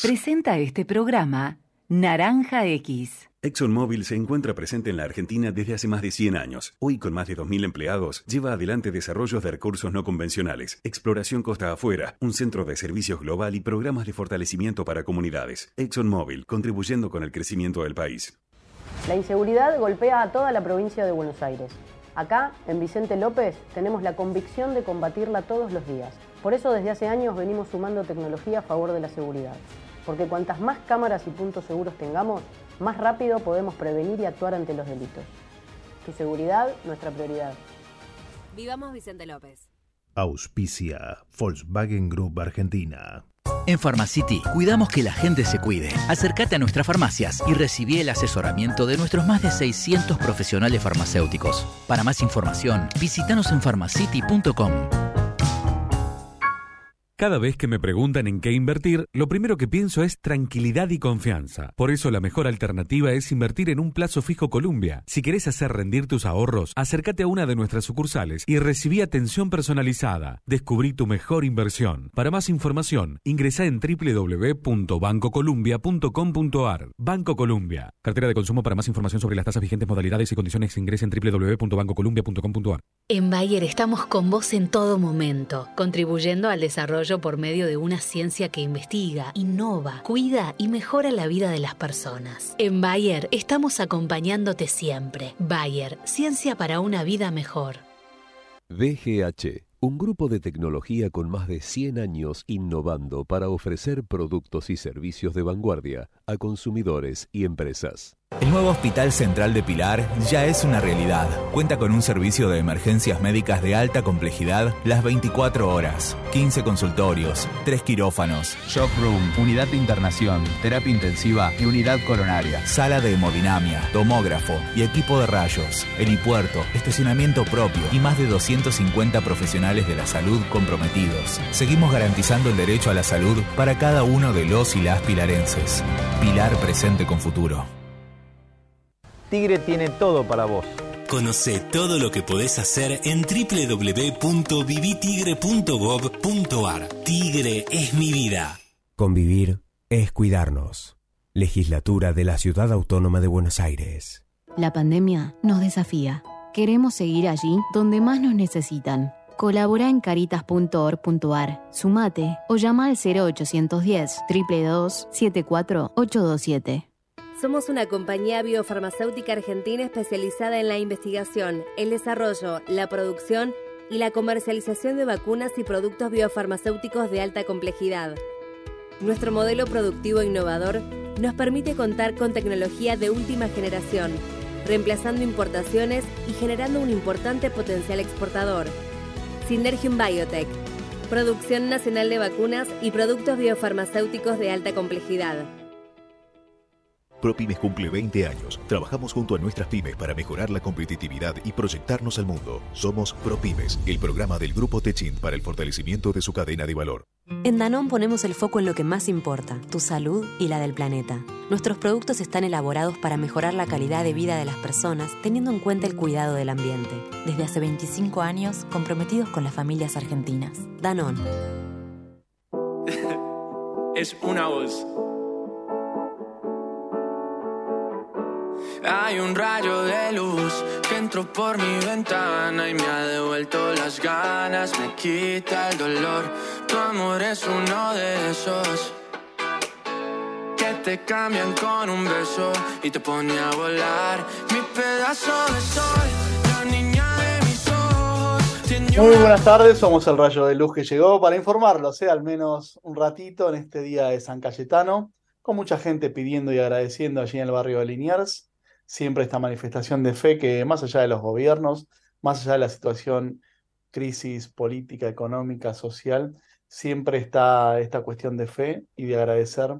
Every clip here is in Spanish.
Presenta este programa Naranja X. ExxonMobil se encuentra presente en la Argentina desde hace más de 100 años. Hoy, con más de 2.000 empleados, lleva adelante desarrollos de recursos no convencionales, exploración costa afuera, un centro de servicios global y programas de fortalecimiento para comunidades. ExxonMobil, contribuyendo con el crecimiento del país. La inseguridad golpea a toda la provincia de Buenos Aires. Acá, en Vicente López, tenemos la convicción de combatirla todos los días. Por eso desde hace años venimos sumando tecnología a favor de la seguridad porque cuantas más cámaras y puntos seguros tengamos, más rápido podemos prevenir y actuar ante los delitos. Tu seguridad, nuestra prioridad. Vivamos Vicente López. Auspicia Volkswagen Group Argentina. En Pharmacity cuidamos que la gente se cuide. Acércate a nuestras farmacias y recibí el asesoramiento de nuestros más de 600 profesionales farmacéuticos. Para más información, visítanos en pharmacity.com. Cada vez que me preguntan en qué invertir, lo primero que pienso es tranquilidad y confianza. Por eso la mejor alternativa es invertir en un plazo fijo Columbia. Si querés hacer rendir tus ahorros, acércate a una de nuestras sucursales y recibí atención personalizada. Descubrí tu mejor inversión. Para más información, ingresa en www.bancocolumbia.com.ar. Banco Columbia. Cartera de consumo para más información sobre las tasas vigentes, modalidades y condiciones ingresa en www.bancocolumbia.com.ar. En Bayer estamos con vos en todo momento, contribuyendo al desarrollo por medio de una ciencia que investiga, innova, cuida y mejora la vida de las personas. En Bayer estamos acompañándote siempre. Bayer, ciencia para una vida mejor. DGH, un grupo de tecnología con más de 100 años innovando para ofrecer productos y servicios de vanguardia a consumidores y empresas. El nuevo Hospital Central de Pilar ya es una realidad. Cuenta con un servicio de emergencias médicas de alta complejidad las 24 horas, 15 consultorios, 3 quirófanos, shock room, unidad de internación, terapia intensiva y unidad coronaria, sala de hemodinamia, tomógrafo y equipo de rayos, helipuerto, estacionamiento propio y más de 250 profesionales de la salud comprometidos. Seguimos garantizando el derecho a la salud para cada uno de los y las pilarenses. Pilar presente con futuro. Tigre tiene todo para vos. Conoce todo lo que podés hacer en www.vivitigre.gov.ar. Tigre es mi vida. Convivir es cuidarnos. Legislatura de la Ciudad Autónoma de Buenos Aires. La pandemia nos desafía. Queremos seguir allí donde más nos necesitan. Colabora en caritas.org.ar, sumate o llama al 0810 322 74827. Somos una compañía biofarmacéutica argentina especializada en la investigación, el desarrollo, la producción y la comercialización de vacunas y productos biofarmacéuticos de alta complejidad. Nuestro modelo productivo innovador nos permite contar con tecnología de última generación, reemplazando importaciones y generando un importante potencial exportador. Synergium Biotech, producción nacional de vacunas y productos biofarmacéuticos de alta complejidad. ProPymes cumple 20 años. Trabajamos junto a nuestras pymes para mejorar la competitividad y proyectarnos al mundo. Somos ProPymes, el programa del Grupo Techin para el fortalecimiento de su cadena de valor. En Danón ponemos el foco en lo que más importa, tu salud y la del planeta. Nuestros productos están elaborados para mejorar la calidad de vida de las personas teniendo en cuenta el cuidado del ambiente. Desde hace 25 años, comprometidos con las familias argentinas. Danón. es una voz Hay un rayo de luz que entró por mi ventana y me ha devuelto las ganas, me quita el dolor. Tu amor es uno de esos que te cambian con un beso y te pone a volar. Mi pedazo de sol, la niña de mis ojos. Muy buenas tardes, somos el rayo de luz que llegó para informarlos, ¿eh? al menos un ratito en este día de San Cayetano, con mucha gente pidiendo y agradeciendo allí en el barrio de Liniers siempre esta manifestación de fe que más allá de los gobiernos, más allá de la situación, crisis política, económica, social, siempre está esta cuestión de fe y de agradecer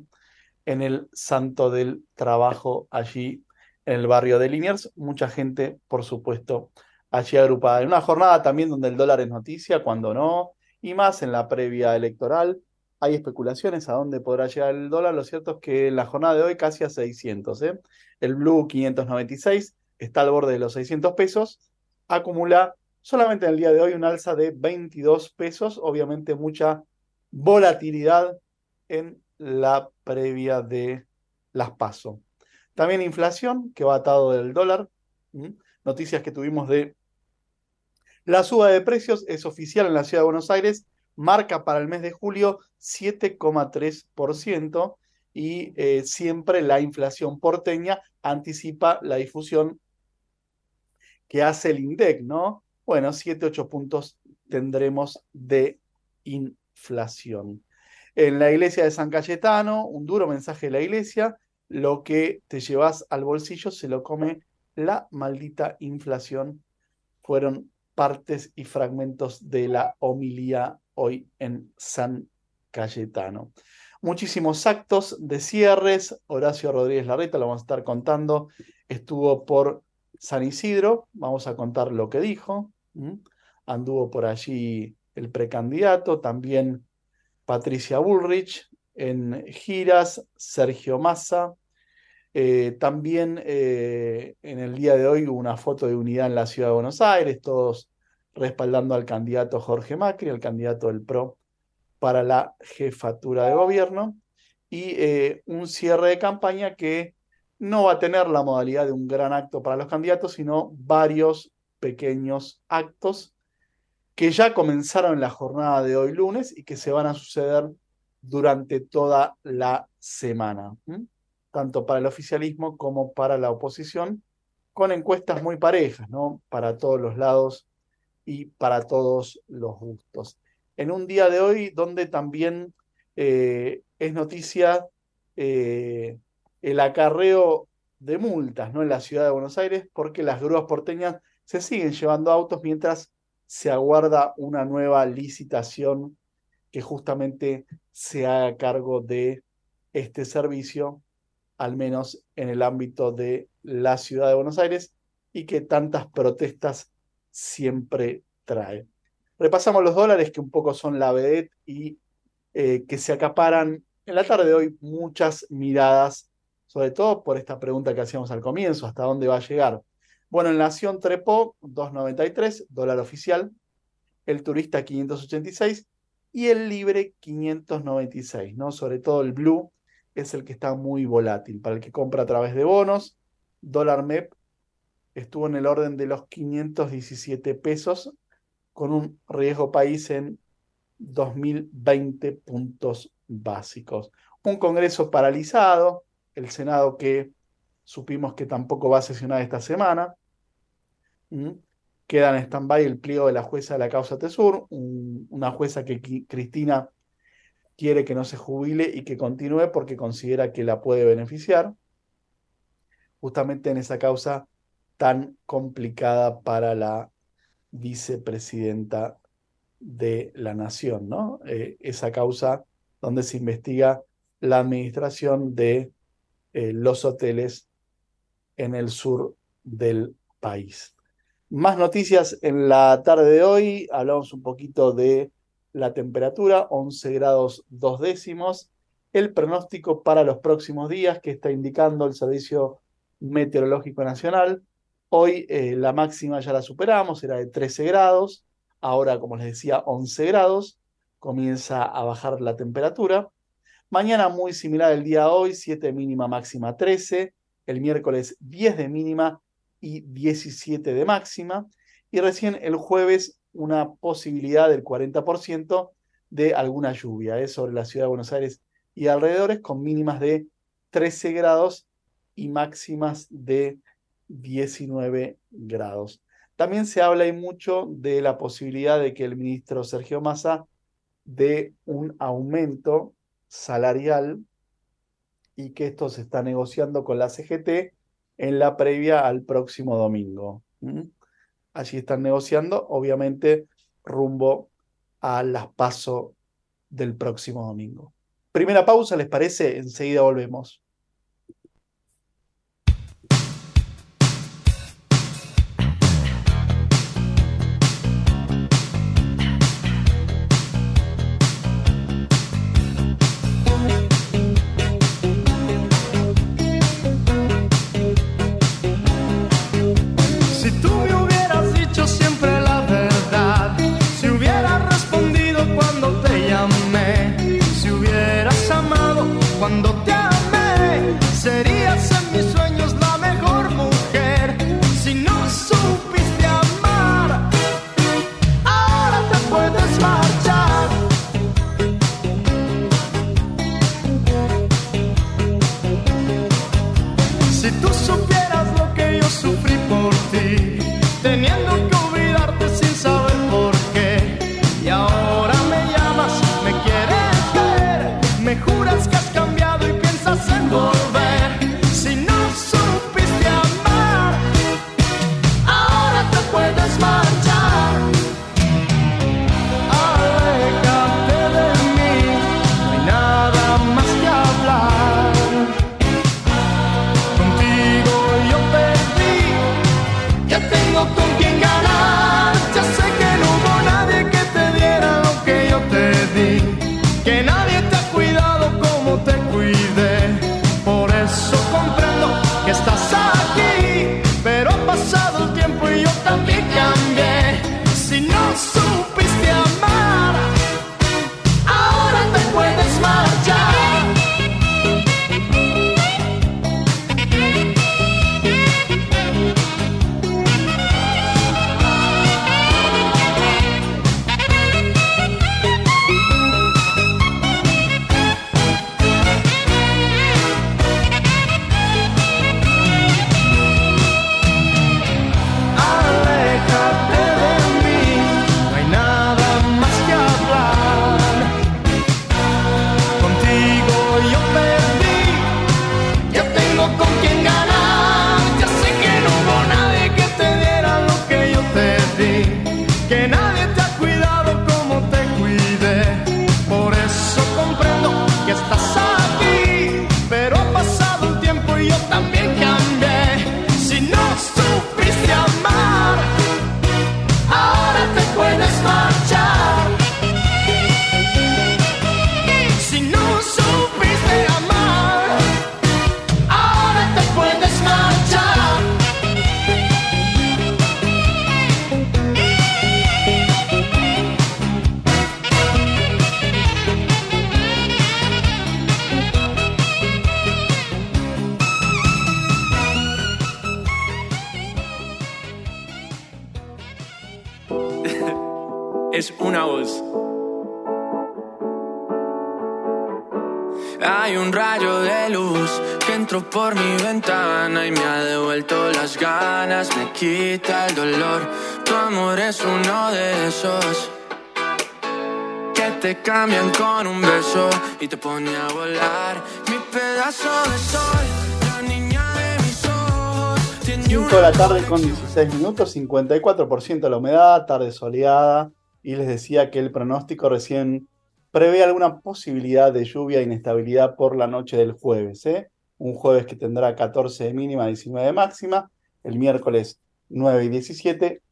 en el santo del trabajo allí en el barrio de Liniers. Mucha gente, por supuesto, allí agrupada. En una jornada también donde el dólar es noticia, cuando no, y más en la previa electoral. Hay especulaciones a dónde podrá llegar el dólar. Lo cierto es que en la jornada de hoy casi a 600. ¿eh? El Blue 596 está al borde de los 600 pesos. Acumula solamente en el día de hoy un alza de 22 pesos. Obviamente mucha volatilidad en la previa de las PASO. También inflación, que va atado del dólar. Noticias que tuvimos de la suba de precios es oficial en la ciudad de Buenos Aires, marca para el mes de julio 7,3% y eh, siempre la inflación porteña anticipa la difusión que hace el INDEC, ¿no? Bueno, 7, 8 puntos tendremos de inflación. En la iglesia de San Cayetano, un duro mensaje de la iglesia, lo que te llevas al bolsillo se lo come la maldita inflación. Fueron partes y fragmentos de la homilía hoy en San Cayetano. Muchísimos actos de cierres. Horacio Rodríguez Larreta, lo vamos a estar contando, estuvo por San Isidro. Vamos a contar lo que dijo. Anduvo por allí el precandidato, también Patricia Bullrich en giras, Sergio Massa. Eh, también eh, en el día de hoy hubo una foto de unidad en la ciudad de Buenos Aires, todos respaldando al candidato Jorge Macri, el candidato del PRO para la jefatura de gobierno, y eh, un cierre de campaña que no va a tener la modalidad de un gran acto para los candidatos, sino varios pequeños actos que ya comenzaron en la jornada de hoy lunes y que se van a suceder durante toda la semana, tanto para el oficialismo como para la oposición, con encuestas muy parejas, ¿no? Para todos los lados y para todos los gustos. En un día de hoy donde también eh, es noticia eh, el acarreo de multas ¿no? en la ciudad de Buenos Aires, porque las grúas porteñas se siguen llevando autos mientras se aguarda una nueva licitación que justamente se haga cargo de este servicio, al menos en el ámbito de la ciudad de Buenos Aires, y que tantas protestas siempre trae. Repasamos los dólares, que un poco son la vedette y eh, que se acaparan en la tarde de hoy muchas miradas, sobre todo por esta pregunta que hacíamos al comienzo, ¿hasta dónde va a llegar? Bueno, en Nación trepó 2.93, dólar oficial, el turista 586 y el libre 596, ¿no? Sobre todo el blue es el que está muy volátil. Para el que compra a través de bonos, dólar MEP estuvo en el orden de los 517 pesos, con un riesgo país en 2020 puntos básicos. Un Congreso paralizado, el Senado que supimos que tampoco va a sesionar esta semana. ¿Mm? Queda en stand-by el pliego de la jueza de la causa Tesur, una jueza que Cristina quiere que no se jubile y que continúe porque considera que la puede beneficiar, justamente en esa causa tan complicada para la vicepresidenta de la nación, ¿no? Eh, esa causa donde se investiga la administración de eh, los hoteles en el sur del país. Más noticias en la tarde de hoy. Hablamos un poquito de la temperatura, 11 grados dos décimos. El pronóstico para los próximos días que está indicando el Servicio Meteorológico Nacional. Hoy eh, la máxima ya la superamos, era de 13 grados. Ahora, como les decía, 11 grados. Comienza a bajar la temperatura. Mañana muy similar el día de hoy, 7 mínima, máxima 13 el miércoles 10 de mínima y 17 de máxima, y recién el jueves una posibilidad del 40% de alguna lluvia ¿eh? sobre la ciudad de Buenos Aires y alrededores, con mínimas de 13 grados y máximas de 19 grados. También se habla y mucho de la posibilidad de que el ministro Sergio Massa dé un aumento salarial y que esto se está negociando con la CGT en la previa al próximo domingo. Allí están negociando, obviamente, rumbo a las pasos del próximo domingo. Primera pausa, ¿les parece? Enseguida volvemos. cuando entró por mi ventana y me ha devuelto las ganas, me quita el dolor. Tu amor es uno de esos que te cambian con un beso y te pone a volar. Mi pedazo de sol, la niña de mis ojos. 5 de la tarde con 16 minutos, 54% la humedad, tarde soleada. Y les decía que el pronóstico recién prevé alguna posibilidad de lluvia e inestabilidad por la noche del jueves. ¿eh? Un jueves que tendrá 14 de mínima, 19 de máxima. El miércoles 9 y 17.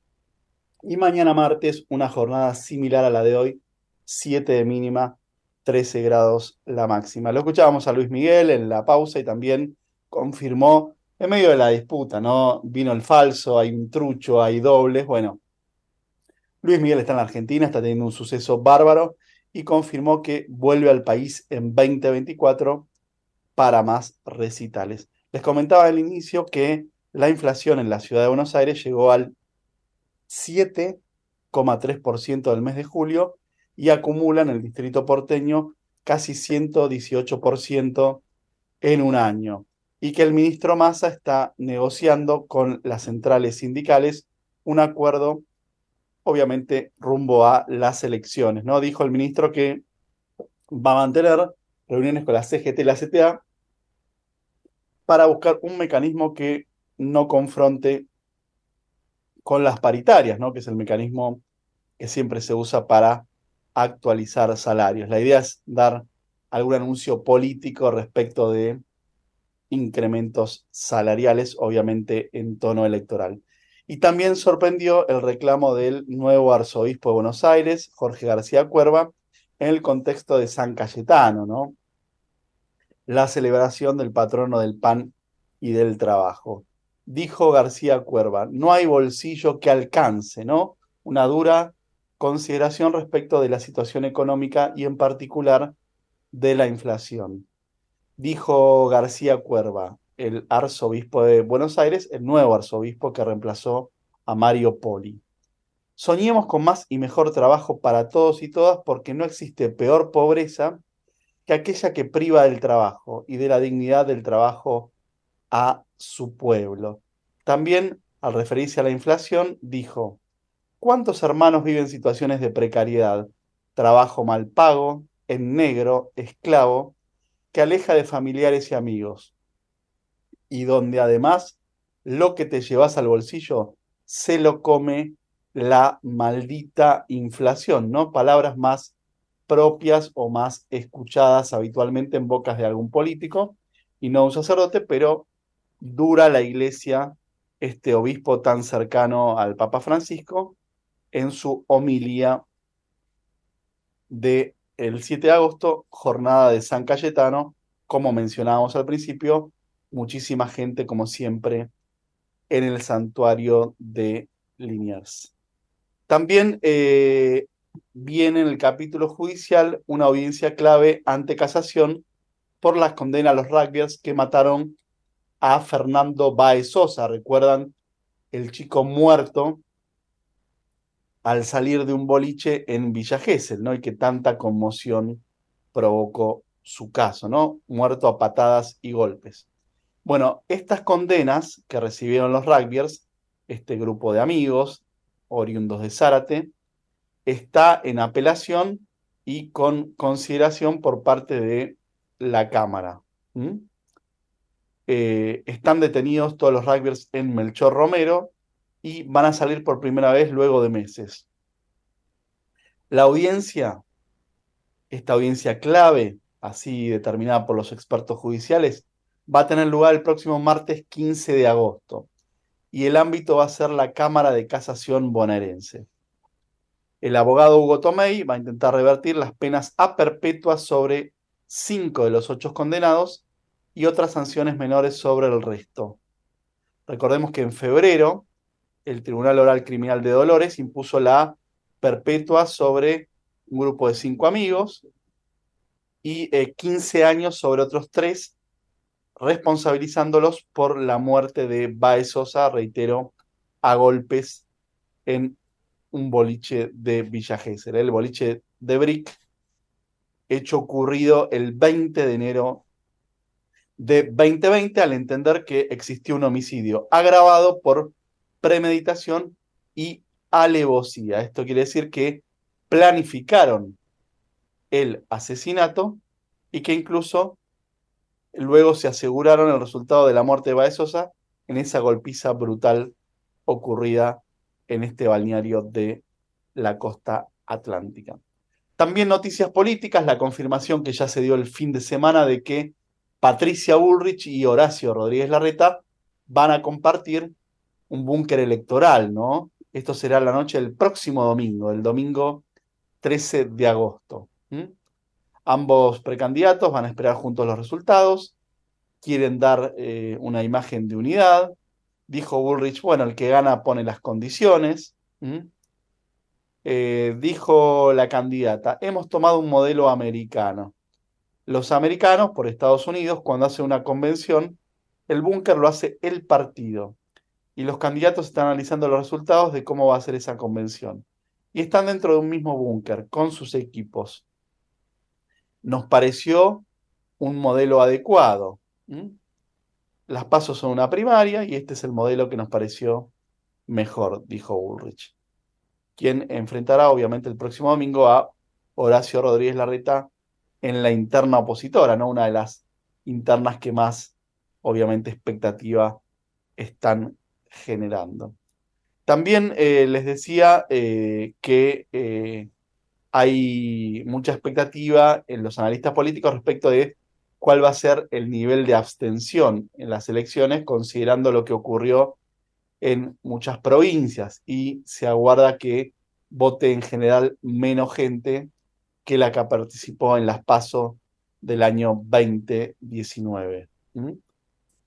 Y mañana martes una jornada similar a la de hoy, 7 de mínima, 13 grados la máxima. Lo escuchábamos a Luis Miguel en la pausa y también confirmó en medio de la disputa, ¿no? Vino el falso, hay un trucho, hay dobles. Bueno, Luis Miguel está en la Argentina, está teniendo un suceso bárbaro y confirmó que vuelve al país en 2024 para más recitales. Les comentaba al inicio que la inflación en la ciudad de Buenos Aires llegó al 7,3% del mes de julio y acumula en el distrito porteño casi 118% en un año. Y que el ministro Massa está negociando con las centrales sindicales un acuerdo obviamente rumbo a las elecciones, ¿no? Dijo el ministro que va a mantener reuniones con la CGT y la CTA para buscar un mecanismo que no confronte con las paritarias, ¿no? Que es el mecanismo que siempre se usa para actualizar salarios. La idea es dar algún anuncio político respecto de incrementos salariales, obviamente en tono electoral. Y también sorprendió el reclamo del nuevo arzobispo de Buenos Aires, Jorge García Cuerva, en el contexto de San Cayetano, ¿no? La celebración del patrono del pan y del trabajo. Dijo García Cuerva, no hay bolsillo que alcance, ¿no? Una dura consideración respecto de la situación económica y en particular de la inflación. Dijo García Cuerva, el arzobispo de Buenos Aires, el nuevo arzobispo que reemplazó a Mario Poli. Soñemos con más y mejor trabajo para todos y todas porque no existe peor pobreza que aquella que priva del trabajo y de la dignidad del trabajo a su pueblo. También, al referirse a la inflación, dijo, ¿cuántos hermanos viven en situaciones de precariedad, trabajo mal pago, en negro, esclavo, que aleja de familiares y amigos? y donde además lo que te llevas al bolsillo se lo come la maldita inflación, ¿no? Palabras más propias o más escuchadas habitualmente en bocas de algún político y no un sacerdote, pero dura la iglesia, este obispo tan cercano al Papa Francisco, en su homilía de el 7 de agosto, jornada de San Cayetano, como mencionábamos al principio, muchísima gente, como siempre, en el santuario de Liniers. También eh, viene en el capítulo judicial una audiencia clave ante casación por las condenas a los rugbyers que mataron a Fernando Baez Sosa. ¿Recuerdan? El chico muerto al salir de un boliche en Villa Gesell, ¿no? Y que tanta conmoción provocó su caso, ¿no? Muerto a patadas y golpes. Bueno, estas condenas que recibieron los rugbyers, este grupo de amigos oriundos de Zárate, está en apelación y con consideración por parte de la Cámara. Eh, están detenidos todos los rugbyers en Melchor Romero y van a salir por primera vez luego de meses. La audiencia, esta audiencia clave, así determinada por los expertos judiciales, va a tener lugar el próximo martes 15 de agosto y el ámbito va a ser la Cámara de Casación bonaerense. El abogado Hugo Tomei va a intentar revertir las penas a perpetuas sobre cinco de los ocho condenados y otras sanciones menores sobre el resto. Recordemos que en febrero el Tribunal Oral Criminal de Dolores impuso la perpetua sobre un grupo de cinco amigos y 15 eh, años sobre otros tres responsabilizándolos por la muerte de Baez Sosa, reitero, a golpes en un boliche de Villa Gesell, el boliche de Brick, hecho ocurrido el 20 de enero de 2020 al entender que existió un homicidio agravado por premeditación y alevosía. Esto quiere decir que planificaron el asesinato y que incluso luego se aseguraron el resultado de la muerte de Baezosa en esa golpiza brutal ocurrida en este balneario de la costa atlántica. También noticias políticas, la confirmación que ya se dio el fin de semana de que Patricia Bullrich y Horacio Rodríguez Larreta van a compartir un búnker electoral, ¿no? Esto será la noche del próximo domingo, el domingo 13 de agosto. Ambos precandidatos van a esperar juntos los resultados, quieren dar eh, una imagen de unidad. Dijo Bullrich, bueno, el que gana pone las condiciones. Eh, dijo la candidata, hemos tomado un modelo americano. Los americanos, por Estados Unidos, cuando hacen una convención, el búnker lo hace el partido. Y los candidatos están analizando los resultados de cómo va a ser esa convención. Y están dentro de un mismo búnker, con sus equipos nos pareció un modelo adecuado. Las pasos son una primaria y este es el modelo que nos pareció mejor, dijo Ulrich, quien enfrentará obviamente el próximo domingo a Horacio Rodríguez Larreta en la interna opositora, ¿no? Una de las internas que más, obviamente, expectativa están generando. También eh, les decía eh, que eh, hay mucha expectativa en los analistas políticos respecto de cuál va a ser el nivel de abstención en las elecciones, considerando lo que ocurrió en muchas provincias y se aguarda que vote en general menos gente que la que participó en las PASO del año 2019.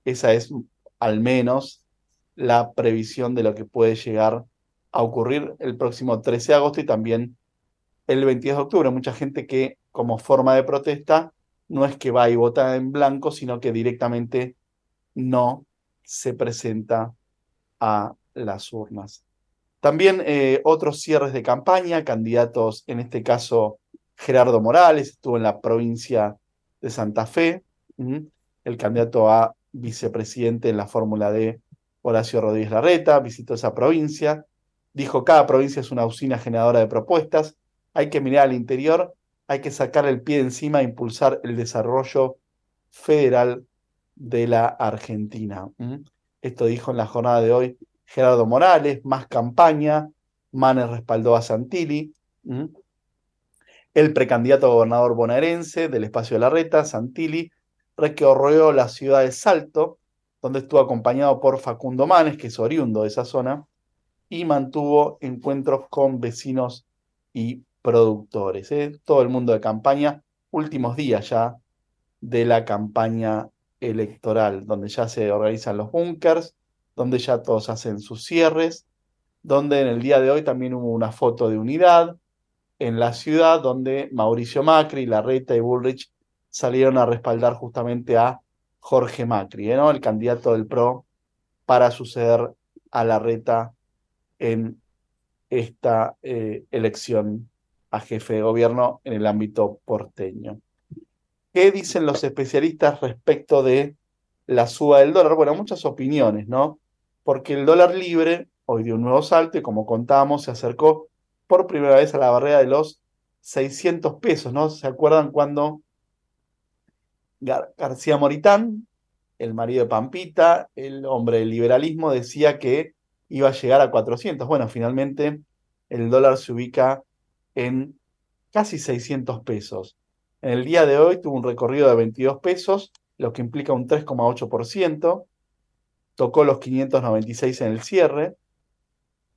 Esa es al menos la previsión de lo que puede llegar a ocurrir el próximo 13 de agosto y también el 22 de octubre. Mucha gente que como forma de protesta no es que va y vota en blanco, sino que directamente no se presenta a las urnas. También eh, otros cierres de campaña, candidatos, en este caso Gerardo Morales, estuvo en la provincia de Santa Fe, el candidato a vicepresidente en la fórmula de Horacio Rodríguez Larreta, visitó esa provincia, dijo cada provincia es una usina generadora de propuestas, hay que mirar al interior, hay que sacar el pie encima e impulsar el desarrollo federal de la Argentina. Esto dijo en la jornada de hoy Gerardo Morales, más campaña, Manes respaldó a Santilli, el precandidato a gobernador bonaerense del espacio de la reta, Santilli, recorrió la ciudad de Salto, donde estuvo acompañado por Facundo Manes, que es oriundo de esa zona, y mantuvo encuentros con vecinos y productores. ¿eh? Todo el mundo de campaña, últimos días ya de la campaña electoral, donde ya se organizan los búnkers, donde ya todos hacen sus cierres, donde en el día de hoy también hubo una foto de unidad en la ciudad, donde Mauricio Macri, Larreta y Bullrich salieron a respaldar justamente a Jorge Macri, ¿eh? el candidato del PRO para suceder a Larreta en esta eh, elección a jefe de gobierno en el ámbito porteño. ¿Qué dicen los especialistas respecto de la suba del dólar? Bueno, muchas opiniones, ¿no? Porque el dólar libre hoy dio un nuevo salto y como contábamos se acercó por primera vez a la barrera de los 600 pesos, ¿no? ¿Se acuerdan cuando García Moritán, el marido de Pampita, el hombre del liberalismo, decía que iba a llegar a 400? Bueno, finalmente el dólar se ubica en casi 600 pesos. En el día de hoy tuvo un recorrido de 22 pesos, lo que implica un 3,8%. Tocó los 596 en el cierre.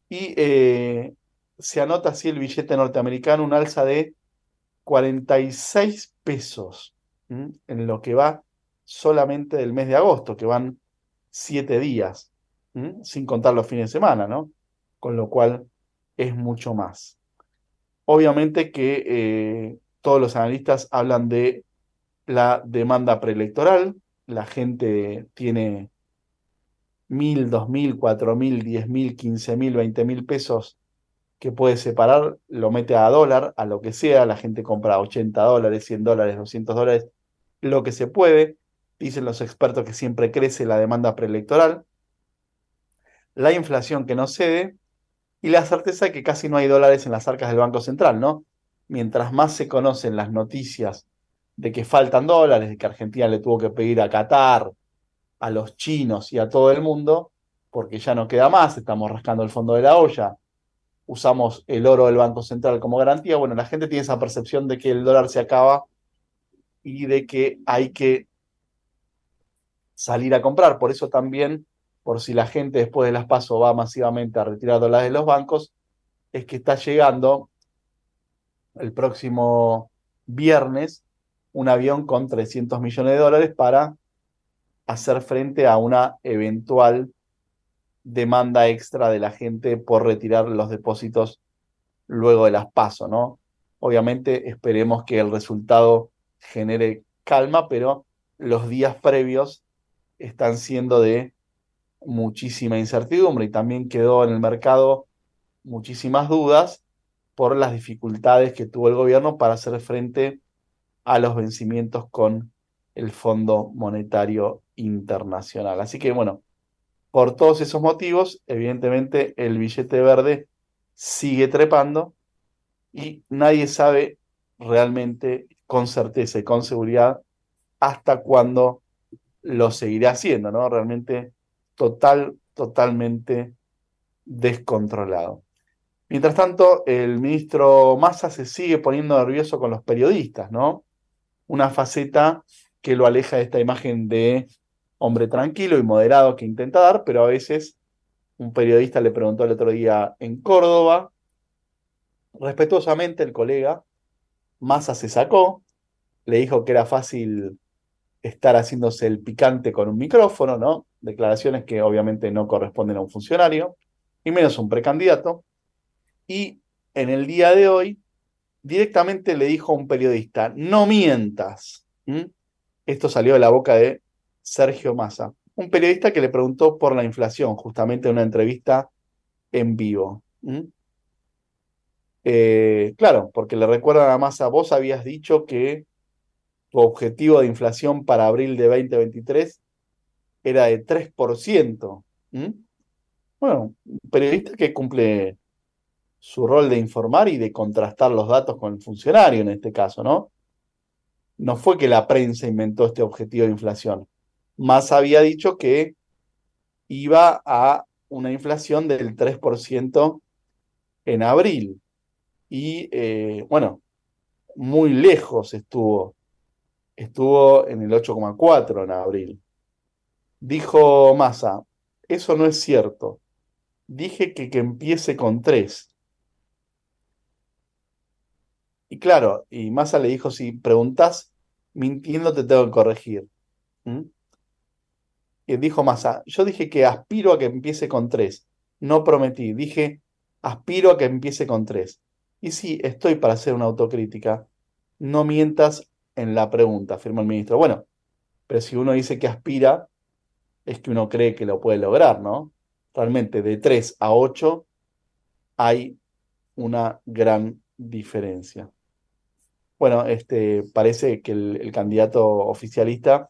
Y eh, se anota así el billete norteamericano, un alza de 46 pesos en lo que va solamente del mes de agosto, que van 7 días, sin contar los fines de semana, ¿no? Con lo cual es mucho más. Obviamente que eh, todos los analistas hablan de la demanda preelectoral, la gente tiene mil, dos mil, cuatro mil, diez mil, quince mil, veinte mil pesos que puede separar, lo mete a dólar, a lo que sea, la gente compra 80 dólares, 100 dólares, 200 dólares, lo que se puede. Dicen los expertos que siempre crece la demanda preelectoral, la inflación que no cede y la certeza de que casi no hay dólares en las arcas del Banco Central, ¿no? Mientras más se conocen las noticias de que faltan dólares, de que Argentina le tuvo que pedir a Qatar, a los chinos y a todo el mundo, porque ya no queda más, estamos rascando el fondo de la olla, usamos el oro del Banco Central como garantía, bueno, la gente tiene esa percepción de que el dólar se acaba y de que hay que salir a comprar. Por eso también, por si la gente después de las pasos va masivamente a retirar dólares de los bancos, es que está llegando el próximo viernes un avión con 300 millones de dólares para hacer frente a una eventual demanda extra de la gente por retirar los depósitos luego de las pasos, ¿no? Obviamente esperemos que el resultado genere calma, pero los días previos están siendo de muchísima incertidumbre y también quedó en el mercado muchísimas dudas por las dificultades que tuvo el gobierno para hacer frente a los vencimientos con el Fondo Monetario Internacional. Así que bueno, por todos esos motivos, evidentemente el billete verde sigue trepando y nadie sabe realmente con certeza y con seguridad hasta cuándo lo seguirá haciendo, ¿no? Realmente total, totalmente descontrolado. Mientras tanto, el ministro Massa se sigue poniendo nervioso con los periodistas, ¿no? Una faceta que lo aleja de esta imagen de hombre tranquilo y moderado que intenta dar, pero a veces un periodista le preguntó el otro día en Córdoba, respetuosamente el colega Massa se sacó, le dijo que era fácil estar haciéndose el picante con un micrófono, ¿no? Declaraciones que obviamente no corresponden a un funcionario, y menos a un precandidato. Y en el día de hoy, directamente le dijo a un periodista, no mientas. Esto salió de la boca de Sergio Massa, un periodista que le preguntó por la inflación, justamente en una entrevista en vivo. Eh, claro, porque le recuerdan a Massa, vos habías dicho que tu objetivo de inflación para abril de 2023 era de 3%. Bueno, un periodista que cumple su rol de informar y de contrastar los datos con el funcionario en este caso, ¿no? No fue que la prensa inventó este objetivo de inflación. Más había dicho que iba a una inflación del 3% en abril. Y eh, bueno, muy lejos estuvo. Estuvo en el 8,4 en abril. Dijo Massa, eso no es cierto. Dije que, que empiece con 3. Y claro, y Massa le dijo, si preguntas mintiendo te tengo que corregir. ¿Mm? Y dijo Massa, yo dije que aspiro a que empiece con 3. No prometí, dije aspiro a que empiece con 3. Y sí, estoy para hacer una autocrítica. No mientas en la pregunta, afirma el ministro. Bueno, pero si uno dice que aspira, es que uno cree que lo puede lograr, ¿no? Realmente de 3 a 8 hay una gran diferencia. Bueno, este, parece que el, el candidato oficialista,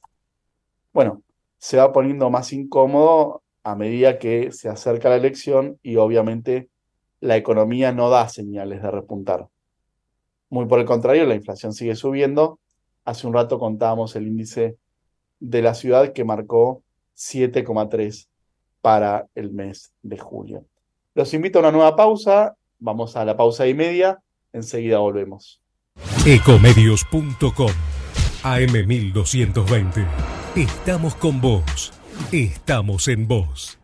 bueno, se va poniendo más incómodo a medida que se acerca la elección y obviamente la economía no da señales de repuntar. Muy por el contrario, la inflación sigue subiendo. Hace un rato contábamos el índice de la ciudad que marcó 7,3 para el mes de julio. Los invito a una nueva pausa. Vamos a la pausa y media. Enseguida volvemos. Ecomedios.com AM1220. Estamos con vos. Estamos en vos.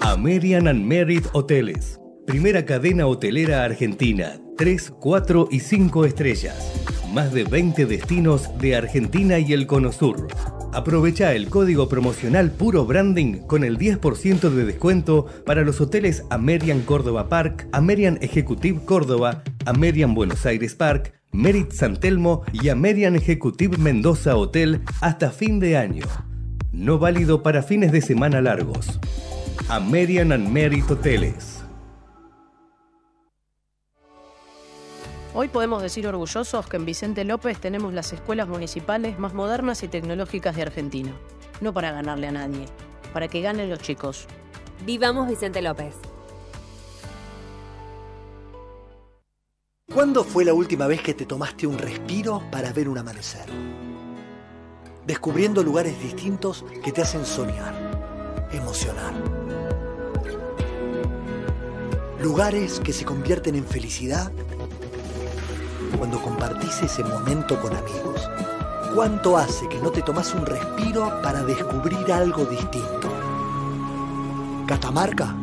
American and Merit Hoteles. Primera cadena hotelera argentina. 3, 4 y 5 estrellas. Más de 20 destinos de Argentina y el Cono Sur. Aprovecha el código promocional Puro Branding con el 10% de descuento para los hoteles American Córdoba Park, American Executive Córdoba, American Buenos Aires Park, Merit San Telmo y American Executive Mendoza Hotel hasta fin de año. No válido para fines de semana largos. American and Merit Hoteles. Hoy podemos decir orgullosos que en Vicente López tenemos las escuelas municipales más modernas y tecnológicas de Argentina. No para ganarle a nadie, para que ganen los chicos. Vivamos Vicente López. ¿Cuándo fue la última vez que te tomaste un respiro para ver un amanecer? Descubriendo lugares distintos que te hacen soñar, emocionar. Lugares que se convierten en felicidad cuando compartís ese momento con amigos. ¿Cuánto hace que no te tomas un respiro para descubrir algo distinto? Catamarca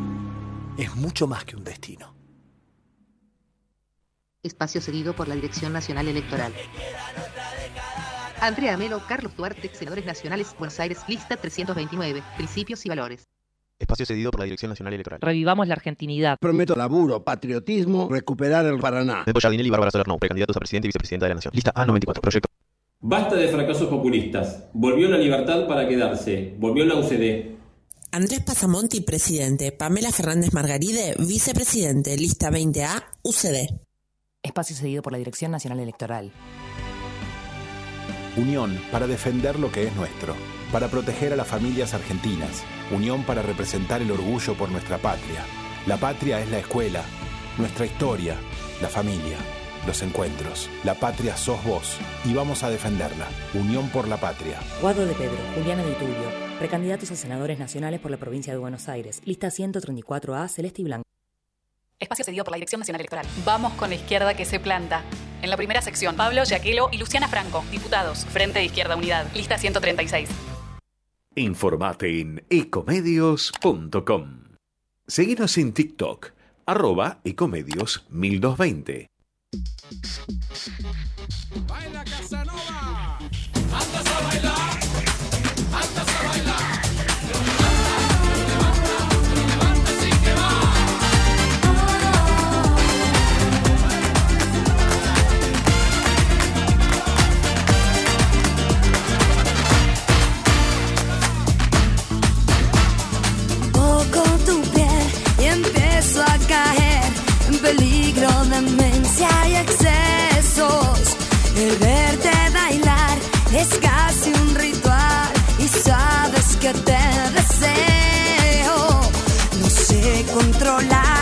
es mucho más que un destino. Espacio cedido por la Dirección Nacional Electoral. Andrea Melo, Carlos Duarte, senadores nacionales, Buenos Aires, lista 329, principios y valores. Espacio cedido por la Dirección Nacional Electoral. Revivamos la argentinidad. Prometo laburo, patriotismo, recuperar el Paraná. Nepo Jardinelli y Bárbara Solerno, precandidatos a presidente y vicepresidenta de la Nación. Lista A94, proyecto. Basta de fracasos populistas. Volvió la libertad para quedarse. Volvió la UCD. Andrés Pasamonti, presidente. Pamela Fernández Margaride, vicepresidente. Lista 20A, UCD. Espacio cedido por la Dirección Nacional Electoral. Unión para defender lo que es nuestro, para proteger a las familias argentinas, unión para representar el orgullo por nuestra patria. La patria es la escuela, nuestra historia, la familia, los encuentros. La patria sos vos y vamos a defenderla. Unión por la patria. Guado de Pedro, Juliana de Tulio, precandidatos a senadores nacionales por la provincia de Buenos Aires, lista 134A, Celeste y Blanco. Espacio cedido por la Dirección Nacional Electoral. Vamos con la izquierda que se planta. En la primera sección, Pablo Yaquelo y Luciana Franco, diputados, Frente de Izquierda Unidad, lista 136. Informate en ecomedios.com. Seguinos en TikTok, arroba ecomedios 1220. Baila Casanova. Andas a bailar. Andas a bailar. Peligro, demencia y excesos. El verte bailar es casi un ritual y sabes que te deseo. No sé controlar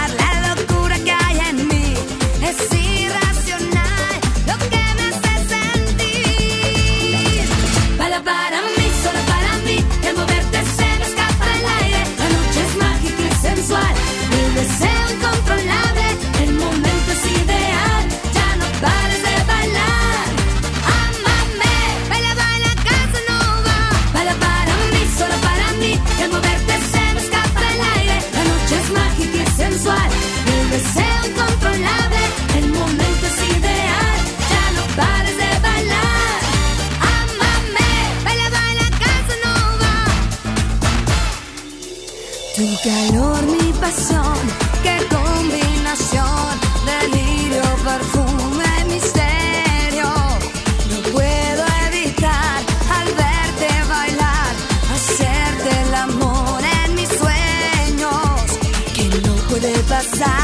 puede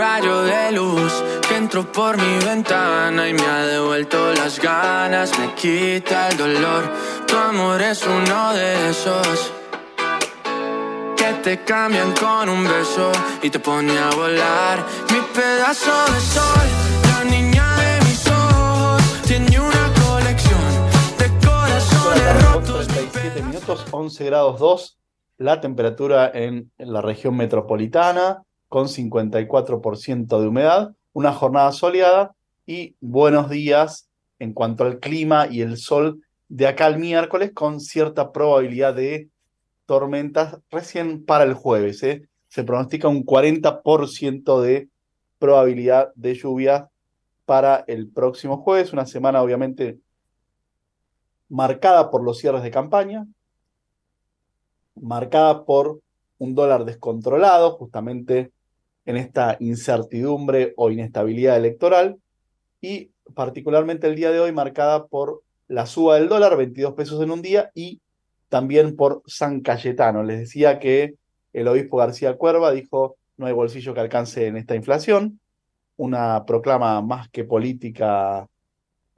rayo de luz que entró por mi ventana y me ha devuelto las ganas, me quita el dolor. Tu amor es uno de esos que te cambian con un beso y te pone a volar. Mi pedazo de sol, la niña de mis ojos, tiene una colección de corazones rotos. 37 minutos, 11 grados 2, la temperatura en la región metropolitana, con 54% de humedad, una jornada soleada y buenos días en cuanto al clima y el sol de acá al miércoles, con cierta probabilidad de tormentas recién para el jueves. ¿eh? Se pronostica un 40% de probabilidad de lluvia para el próximo jueves, una semana obviamente marcada por los cierres de campaña, marcada por un dólar descontrolado, justamente en esta incertidumbre o inestabilidad electoral, y particularmente el día de hoy marcada por la suba del dólar, 22 pesos en un día, y también por San Cayetano. Les decía que el obispo García Cuerva dijo, no hay bolsillo que alcance en esta inflación, una proclama más que política,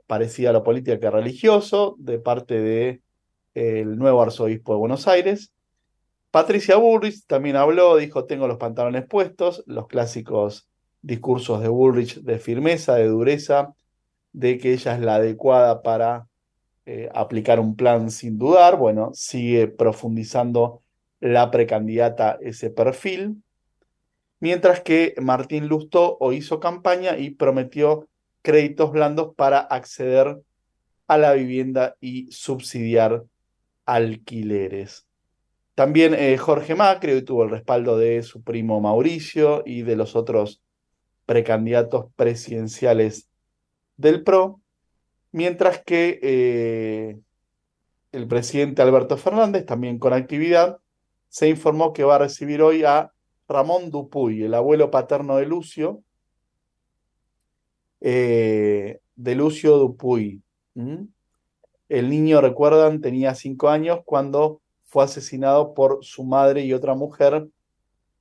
parecida a lo política que religioso, de parte del de, nuevo arzobispo de Buenos Aires. Patricia Bullrich también habló, dijo, tengo los pantalones puestos, los clásicos discursos de Bullrich de firmeza, de dureza, de que ella es la adecuada para eh, aplicar un plan sin dudar. Bueno, sigue profundizando la precandidata ese perfil. Mientras que Martín Lustó hoy hizo campaña y prometió créditos blandos para acceder a la vivienda y subsidiar alquileres. También eh, Jorge Macri hoy tuvo el respaldo de su primo Mauricio y de los otros precandidatos presidenciales del PRO, mientras que eh, el presidente Alberto Fernández, también con actividad, se informó que va a recibir hoy a Ramón Dupuy, el abuelo paterno de Lucio, eh, de Lucio Dupuy. El niño, recuerdan, tenía cinco años cuando fue asesinado por su madre y otra mujer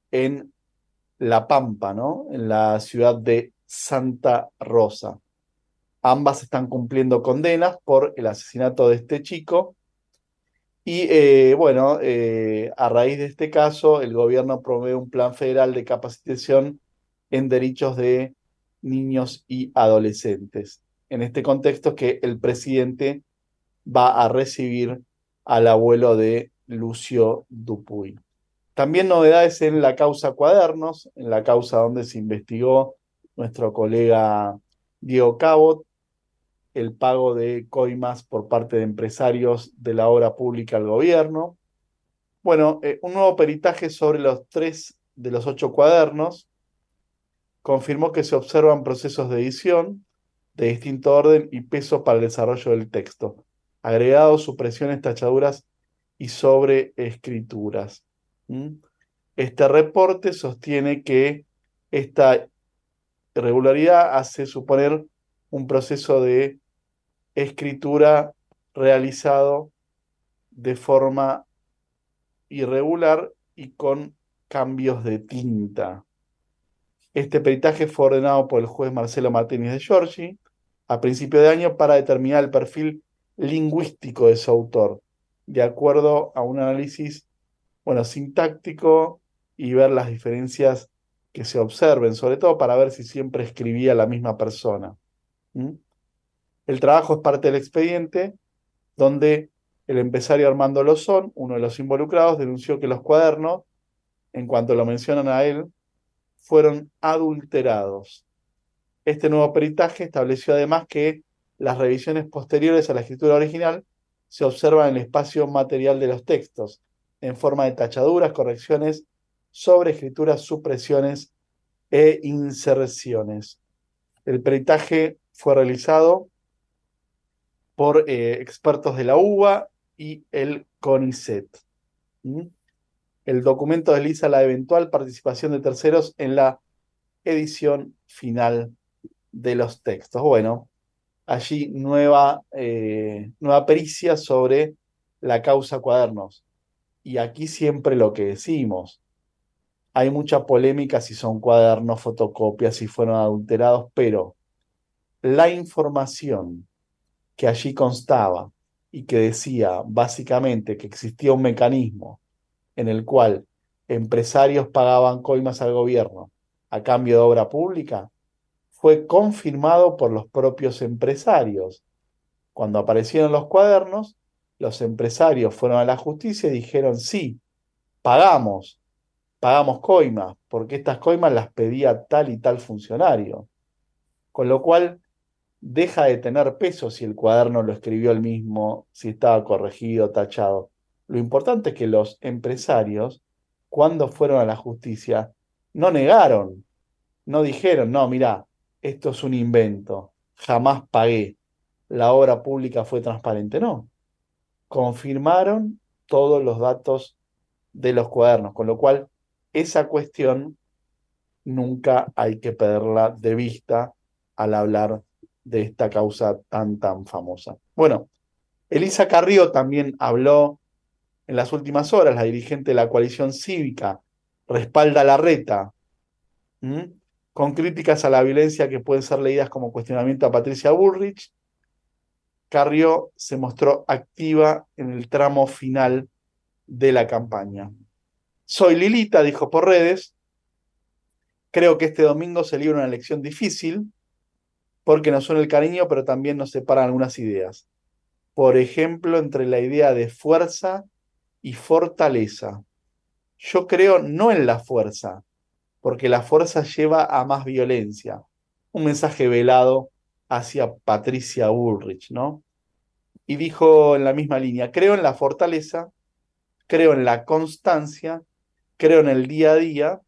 en La Pampa, ¿no? En la ciudad de Santa Rosa. Ambas están cumpliendo condenas por el asesinato de este chico. Y eh, bueno, eh, a raíz de este caso, el gobierno promueve un plan federal de capacitación en derechos de niños y adolescentes. En este contexto que el presidente va a recibir al abuelo de Lucio Dupuy. También novedades en la causa Cuadernos, en la causa donde se investigó nuestro colega Diego Cabot, el pago de coimas por parte de empresarios de la obra pública al gobierno. Bueno, eh, un nuevo peritaje sobre los tres de los ocho cuadernos confirmó que se observan procesos de edición de distinto orden y peso para el desarrollo del texto, agregados, supresiones, tachaduras y sobreescrituras. ¿Mm? Este reporte sostiene que esta irregularidad hace suponer un proceso de escritura realizado de forma irregular y con cambios de tinta. Este peritaje fue ordenado por el juez Marcelo Martínez de Giorgi a principio de año para determinar el perfil lingüístico de su autor, de acuerdo a un análisis, bueno, sintáctico y ver las diferencias que se observen, sobre todo para ver si siempre escribía la misma persona. El trabajo es parte del expediente, donde el empresario Armando Lozón, uno de los involucrados, denunció que los cuadernos, en cuanto lo mencionan a él, fueron adulterados. Este nuevo peritaje estableció además que las revisiones posteriores a la escritura original se observan en el espacio material de los textos, en forma de tachaduras, correcciones, sobreescrituras, supresiones e inserciones. El peritaje fue realizado por eh, expertos de la UBA y el CONICET. El documento desliza la eventual participación de terceros en la edición final de los textos. Bueno, allí nueva, eh, nueva pericia sobre la causa cuadernos. y aquí siempre lo que decimos, hay mucha polémica si son cuadernos, fotocopias, si fueron adulterados, pero la información que allí constaba y que decía básicamente que existía un mecanismo en el cual empresarios pagaban coimas al gobierno a cambio de obra pública, fue confirmado por los propios empresarios. Cuando aparecieron los cuadernos, los empresarios fueron a la justicia y dijeron, sí, pagamos, pagamos coimas, porque estas coimas las pedía tal y tal funcionario. Con lo cual, deja de tener peso si el cuaderno lo escribió él mismo, si estaba corregido, tachado. Lo importante es que los empresarios, cuando fueron a la justicia, no negaron, no dijeron, no, mira, esto es un invento, jamás pagué, la obra pública fue transparente, no. Confirmaron todos los datos de los cuadernos, con lo cual esa cuestión nunca hay que perderla de vista al hablar de esta causa tan, tan famosa. Bueno, Elisa Carrió también habló en las últimas horas, la dirigente de la coalición cívica, respalda la reta. Con críticas a la violencia que pueden ser leídas como cuestionamiento a Patricia Bullrich. Carrió se mostró activa en el tramo final de la campaña. Soy Lilita, dijo por redes. Creo que este domingo se libra una elección difícil porque nos suena el cariño, pero también nos separan algunas ideas. Por ejemplo, entre la idea de fuerza y fortaleza. Yo creo no en la fuerza, porque la fuerza lleva a más violencia. Un mensaje velado hacia Patricia Bullrich, ¿no? Y dijo en la misma línea, creo en la fortaleza, creo en la constancia, creo en el día a día,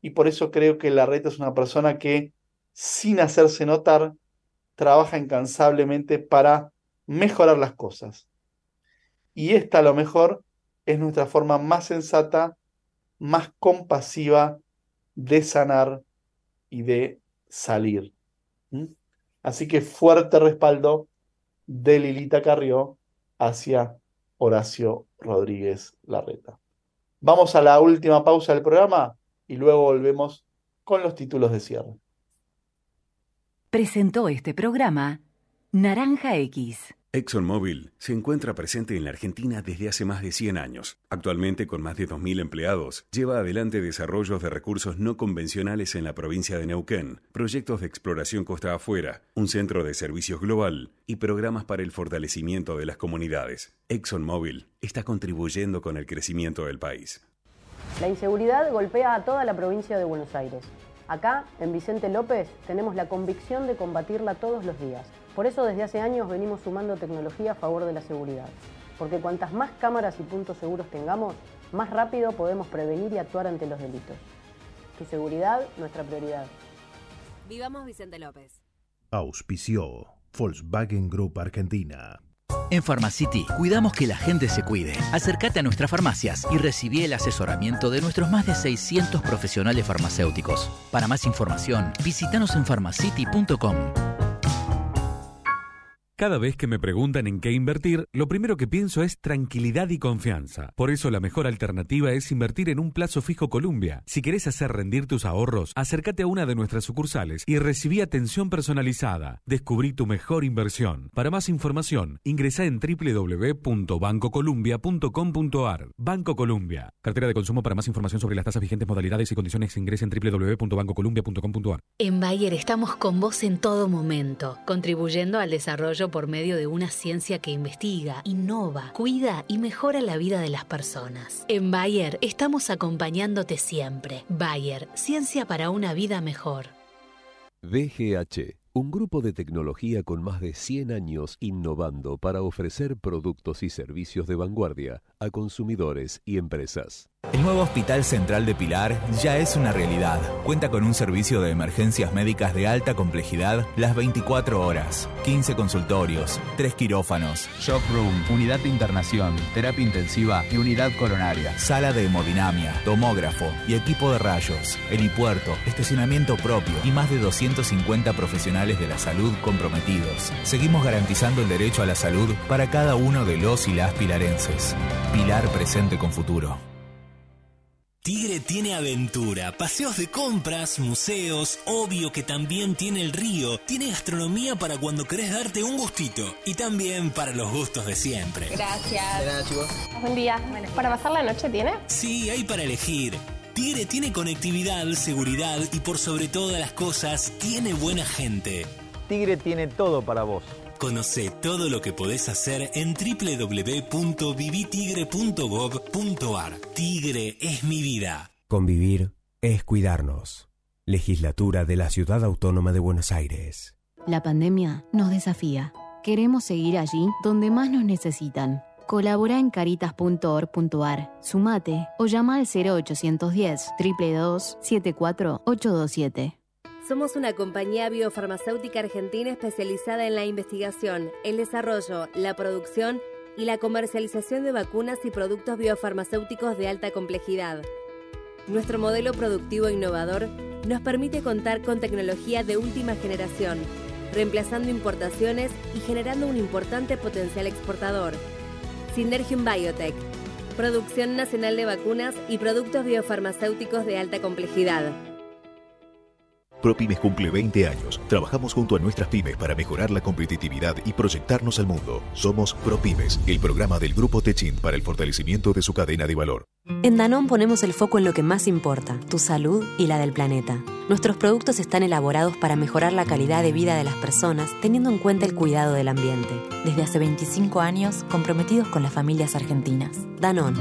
y por eso creo que Larreta es una persona que, sin hacerse notar, trabaja incansablemente para mejorar las cosas. Y esta a lo mejor es nuestra forma más sensata, más compasiva de sanar y de salir. Así que fuerte respaldo de Lilita Carrió hacia Horacio Rodríguez Larreta. Vamos a la última pausa del programa y luego volvemos con los títulos de cierre. Presentó este programa Naranja X. ExxonMobil se encuentra presente en la Argentina desde hace más de 100 años. Actualmente, con más de 2.000 empleados, lleva adelante desarrollos de recursos no convencionales en la provincia de Neuquén, proyectos de exploración costa afuera, un centro de servicios global y programas para el fortalecimiento de las comunidades. ExxonMobil está contribuyendo con el crecimiento del país. La inseguridad golpea a toda la provincia de Buenos Aires. Acá, en Vicente López, tenemos la convicción de combatirla todos los días. Por eso desde hace años venimos sumando tecnología a favor de la seguridad. Porque cuantas más cámaras y puntos seguros tengamos, más rápido podemos prevenir y actuar ante los delitos. Tu seguridad, nuestra prioridad. Vivamos Vicente López. Auspició Volkswagen Group Argentina. En Pharmacity cuidamos que la gente se cuide. Acércate a nuestras farmacias y recibí el asesoramiento de nuestros más de 600 profesionales farmacéuticos. Para más información, visítanos en pharmacity.com. Cada vez que me preguntan en qué invertir, lo primero que pienso es tranquilidad y confianza. Por eso la mejor alternativa es invertir en un plazo fijo Columbia. Si querés hacer rendir tus ahorros, acércate a una de nuestras sucursales y recibí atención personalizada. Descubrí tu mejor inversión. Para más información, ingresa en www.bancocolumbia.com.ar. Banco Columbia. Cartera de consumo para más información sobre las tasas vigentes, modalidades y condiciones ingresa en www.bancocolumbia.com.ar. En Bayer estamos con vos en todo momento, contribuyendo al desarrollo por medio de una ciencia que investiga, innova, cuida y mejora la vida de las personas. En Bayer estamos acompañándote siempre. Bayer, ciencia para una vida mejor. DGH, un grupo de tecnología con más de 100 años innovando para ofrecer productos y servicios de vanguardia a consumidores y empresas. El nuevo Hospital Central de Pilar ya es una realidad. Cuenta con un servicio de emergencias médicas de alta complejidad las 24 horas, 15 consultorios, 3 quirófanos, shock room, unidad de internación, terapia intensiva y unidad coronaria, sala de hemodinamia, tomógrafo y equipo de rayos, helipuerto, estacionamiento propio y más de 250 profesionales de la salud comprometidos. Seguimos garantizando el derecho a la salud para cada uno de los y las pilarenses. Pilar presente con futuro. Tigre tiene aventura, paseos de compras, museos, obvio que también tiene el río, tiene gastronomía para cuando querés darte un gustito y también para los gustos de siempre. Gracias. Buen día. ¿Para pasar la noche tiene? Sí, hay para elegir. Tigre tiene conectividad, seguridad y por sobre todas las cosas tiene buena gente. Tigre tiene todo para vos. Conoce todo lo que podés hacer en www.vivitigre.gov.ar. Tigre es mi vida. Convivir es cuidarnos. Legislatura de la Ciudad Autónoma de Buenos Aires. La pandemia nos desafía. Queremos seguir allí donde más nos necesitan. Colabora en caritas.org.ar, sumate o llama al 0810 322 74827. Somos una compañía biofarmacéutica argentina especializada en la investigación, el desarrollo, la producción y la comercialización de vacunas y productos biofarmacéuticos de alta complejidad. Nuestro modelo productivo innovador nos permite contar con tecnología de última generación, reemplazando importaciones y generando un importante potencial exportador. Synergium Biotech, producción nacional de vacunas y productos biofarmacéuticos de alta complejidad. ProPymes cumple 20 años. Trabajamos junto a nuestras pymes para mejorar la competitividad y proyectarnos al mundo. Somos ProPymes, el programa del Grupo Techin para el fortalecimiento de su cadena de valor. En Danón ponemos el foco en lo que más importa, tu salud y la del planeta. Nuestros productos están elaborados para mejorar la calidad de vida de las personas teniendo en cuenta el cuidado del ambiente. Desde hace 25 años, comprometidos con las familias argentinas. Danón.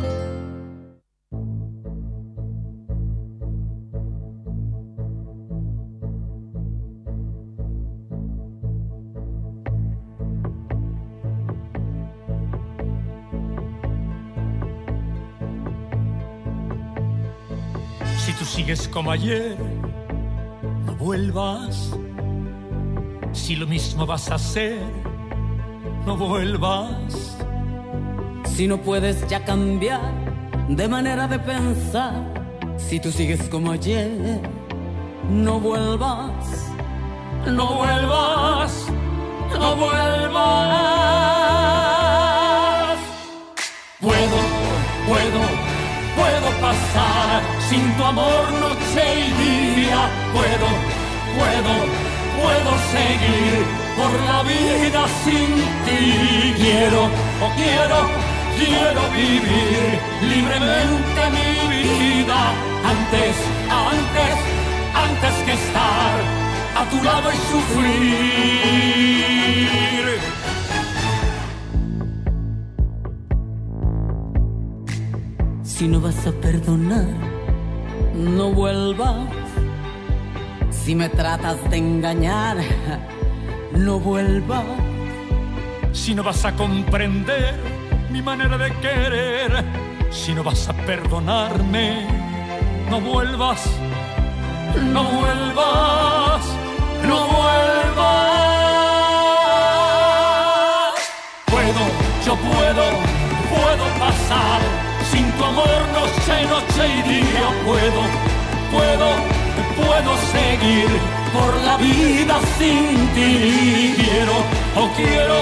Si tú sigues como ayer, no vuelvas. Si lo mismo vas a hacer, no vuelvas. Si no puedes ya cambiar de manera de pensar, si tú sigues como ayer, no vuelvas, No vuelvas, no vuelvas. Sin tu amor noche y día. Puedo, puedo, puedo seguir por la vida sin ti. Quiero, o quiero, quiero vivir libremente mi vida. Antes, antes, antes que estar a tu lado y sufrir. Si no vas a perdonar, no vuelvas. Si me tratas de engañar, no vuelvas. Si no vas a comprender mi manera de querer, si no vas a perdonarme, no vuelvas, no vuelvas, no vuelvas. Puedo, yo puedo, amor noche, noche y día. Puedo, puedo, puedo seguir por la vida sin ti. Quiero, o quiero,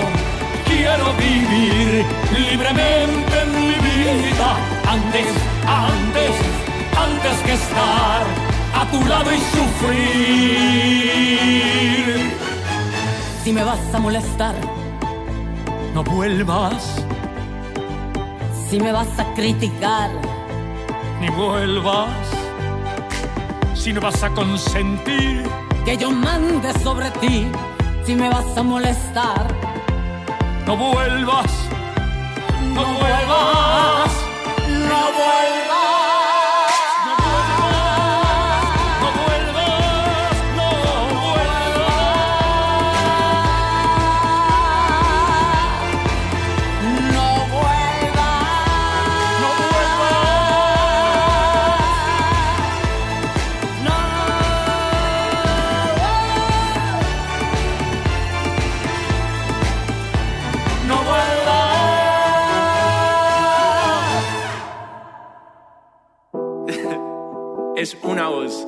quiero vivir libremente en mi vida. Antes, antes, antes que estar a tu lado y sufrir. Si me vas a molestar, no vuelvas, si me vas a criticar, ni vuelvas. Si no vas a consentir que yo mande sobre ti, si me vas a molestar, no vuelvas, no vuelvas, no vuelvas. Es una voz.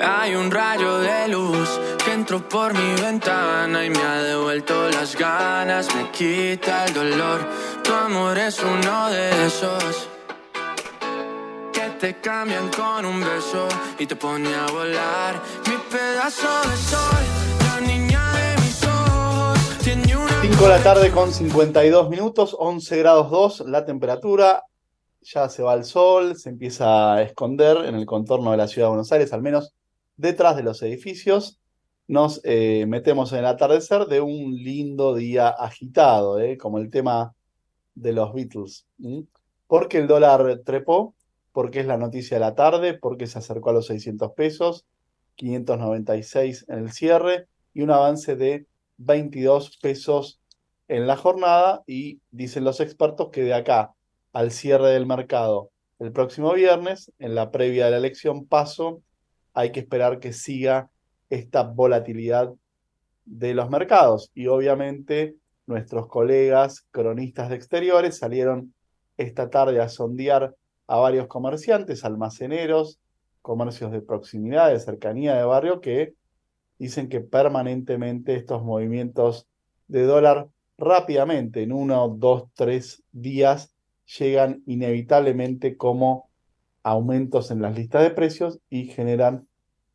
Hay un rayo de luz que entró por mi ventana y me ha devuelto las ganas, me quita el dolor. Tu amor es uno de esos que te cambian con un beso y te pone a volar. Mi pedazo de sol, la niña de mis ojos, tiene una 5 de la tarde con 52 minutos, 11 grados 2 la temperatura. Ya se va el sol, se empieza a esconder en el contorno de la ciudad de Buenos Aires, al menos detrás de los edificios. Nos eh, metemos en el atardecer de un lindo día agitado, eh, como el tema de los Beatles. Porque el dólar trepó, porque es la noticia de la tarde, porque se acercó a los 600 pesos, 596 en el cierre y un avance de 22 pesos en la jornada y dicen los expertos que de acá al cierre del mercado el próximo viernes, en la previa de la elección paso, hay que esperar que siga esta volatilidad de los mercados. Y obviamente nuestros colegas cronistas de exteriores salieron esta tarde a sondear a varios comerciantes, almaceneros, comercios de proximidad, de cercanía de barrio, que dicen que permanentemente estos movimientos de dólar rápidamente, en uno, dos, tres días, llegan inevitablemente como aumentos en las listas de precios y generan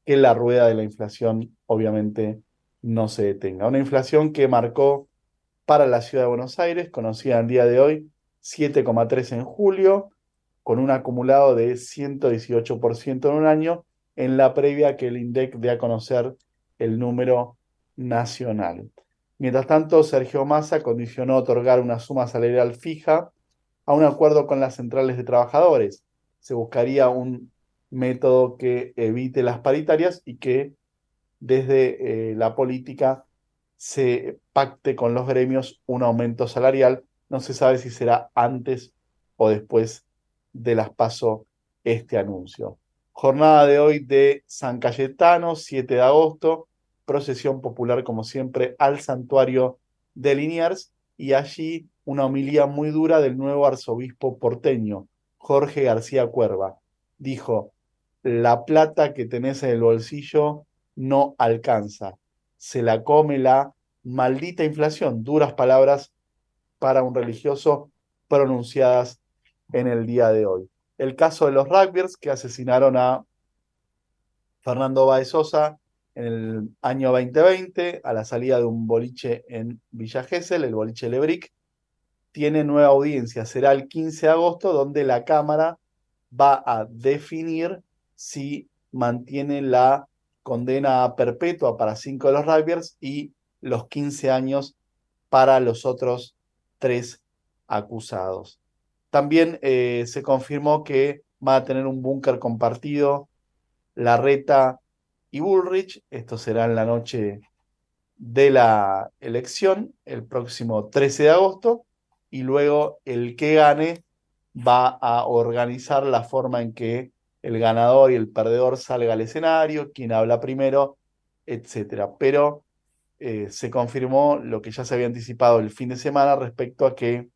que la rueda de la inflación obviamente no se detenga. Una inflación que marcó para la ciudad de Buenos Aires, conocida el día de hoy, 7,3 en julio, con un acumulado de 118% en un año, en la previa que el INDEC dé a conocer el número nacional. Mientras tanto, Sergio Massa condicionó otorgar una suma salarial fija a un acuerdo con las centrales de trabajadores. Se buscaría un método que evite las paritarias y que desde eh, la política se pacte con los gremios un aumento salarial. No se sabe si será antes o después de las paso este anuncio. Jornada de hoy de San Cayetano, 7 de agosto, procesión popular como siempre al santuario de Liniers y allí una homilía muy dura del nuevo arzobispo porteño, Jorge García Cuerva. Dijo, la plata que tenés en el bolsillo no alcanza, se la come la maldita inflación, duras palabras para un religioso pronunciadas en el día de hoy. El caso de los rugbyers que asesinaron a Fernando Baez Sosa en el año 2020 a la salida de un boliche en Villa Gesell, el boliche Lebric, tiene nueva audiencia. Será el 15 de agosto donde la Cámara va a definir si mantiene la condena perpetua para cinco de los rugbyers y los 15 años para los otros tres acusados. También eh, se confirmó que va a tener un búnker compartido Larreta y Bullrich. Esto será en la noche de la elección, el próximo 13 de agosto, y luego el que gane va a organizar la forma en que el ganador y el perdedor salga al escenario, quién habla primero, etcétera. Pero eh, se confirmó lo que ya se había anticipado el fin de semana respecto a que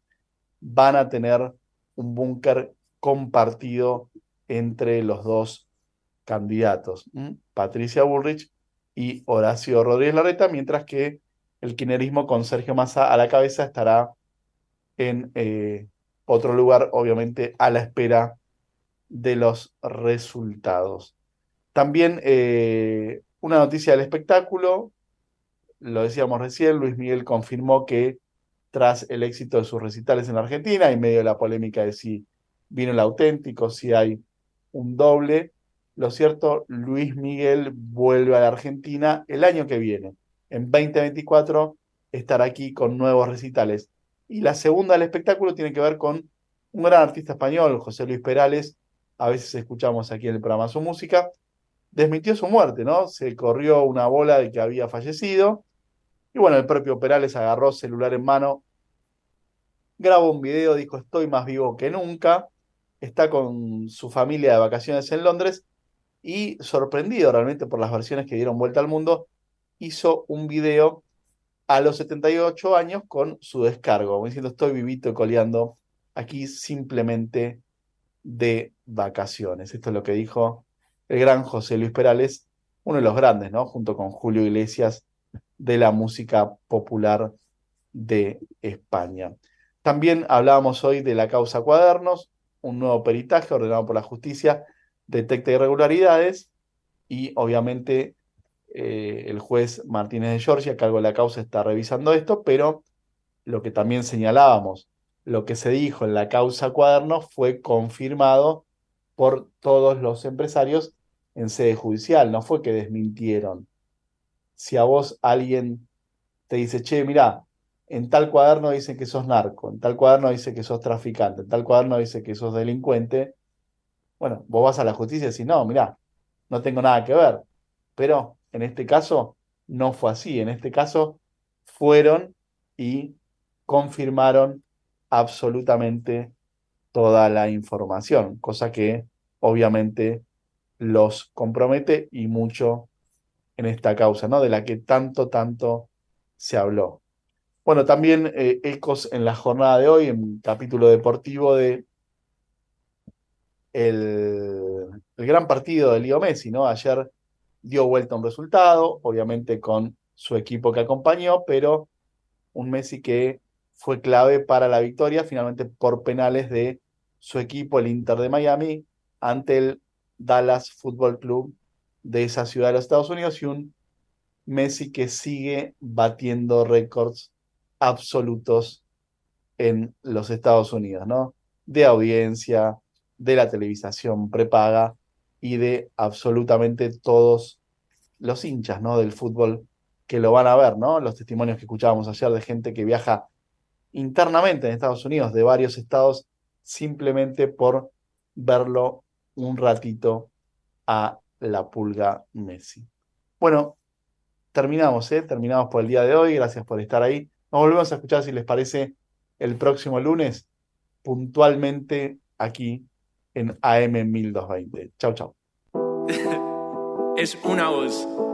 van a tener un búnker compartido entre los dos candidatos, Patricia Bullrich y Horacio Rodríguez Larreta, mientras que el kirchnerismo con Sergio Massa a la cabeza estará en eh, otro lugar, obviamente a la espera de los resultados. También eh, una noticia del espectáculo, lo decíamos recién, Luis Miguel confirmó que tras el éxito de sus recitales en Argentina, en medio de la polémica de si vino el auténtico, si hay un doble, lo cierto, Luis Miguel vuelve a la Argentina el año que viene. En 2024 estará aquí con nuevos recitales. Y la segunda del espectáculo tiene que ver con un gran artista español, José Luis Perales, a veces escuchamos aquí en el programa su música, desmintió su muerte, ¿no? Se corrió una bola de que había fallecido. Y bueno, el propio Perales agarró celular en mano, grabó un video, dijo, estoy más vivo que nunca, está con su familia de vacaciones en Londres y sorprendido realmente por las versiones que dieron vuelta al mundo, hizo un video a los 78 años con su descargo, diciendo estoy vivito y coleando, aquí simplemente de vacaciones. Esto es lo que dijo el gran José Luis Perales, uno de los grandes, ¿no? Junto con Julio Iglesias de la música popular de España. También hablábamos hoy de la causa Cuadernos, un nuevo peritaje ordenado por la justicia detecta irregularidades y obviamente eh, el juez Martínez de Giorgi, a cargo de la causa, está revisando esto, pero lo que también señalábamos, lo que se dijo en la causa Cuadernos fue confirmado por todos los empresarios en sede judicial, no fue que desmintieron. Si a vos alguien te dice, che, mira, en tal cuaderno dice que sos narco, en tal cuaderno dice que sos traficante, en tal cuaderno dice que sos delincuente, bueno, vos vas a la justicia y decís, no, mira, no tengo nada que ver. Pero en este caso no fue así, en este caso fueron y confirmaron absolutamente toda la información, cosa que obviamente los compromete y mucho en esta causa, ¿no? De la que tanto, tanto se habló. Bueno, también eh, ecos en la jornada de hoy, en capítulo deportivo de el, gran partido de Leo Messi, ¿no? Ayer dio vuelta un resultado, obviamente con su equipo que acompañó, pero un Messi que fue clave para la victoria, finalmente por penales de su equipo, el Inter de Miami, ante el Dallas Football Club de esa ciudad de los Estados Unidos y un Messi que sigue batiendo récords absolutos en los Estados Unidos, ¿no? De audiencia, de la televisación prepaga y de absolutamente todos los hinchas, ¿no? Del fútbol que lo van a ver, ¿no? Los testimonios que escuchábamos ayer de gente que viaja internamente en Estados Unidos, de varios estados, simplemente por verlo un ratito a la pulga Messi. Bueno, terminamos, ¿eh? Terminamos por el día de hoy. Gracias por estar ahí. Nos volvemos a escuchar, si les parece, el próximo lunes, puntualmente aquí en AM 1220. Chau, chau. es una voz.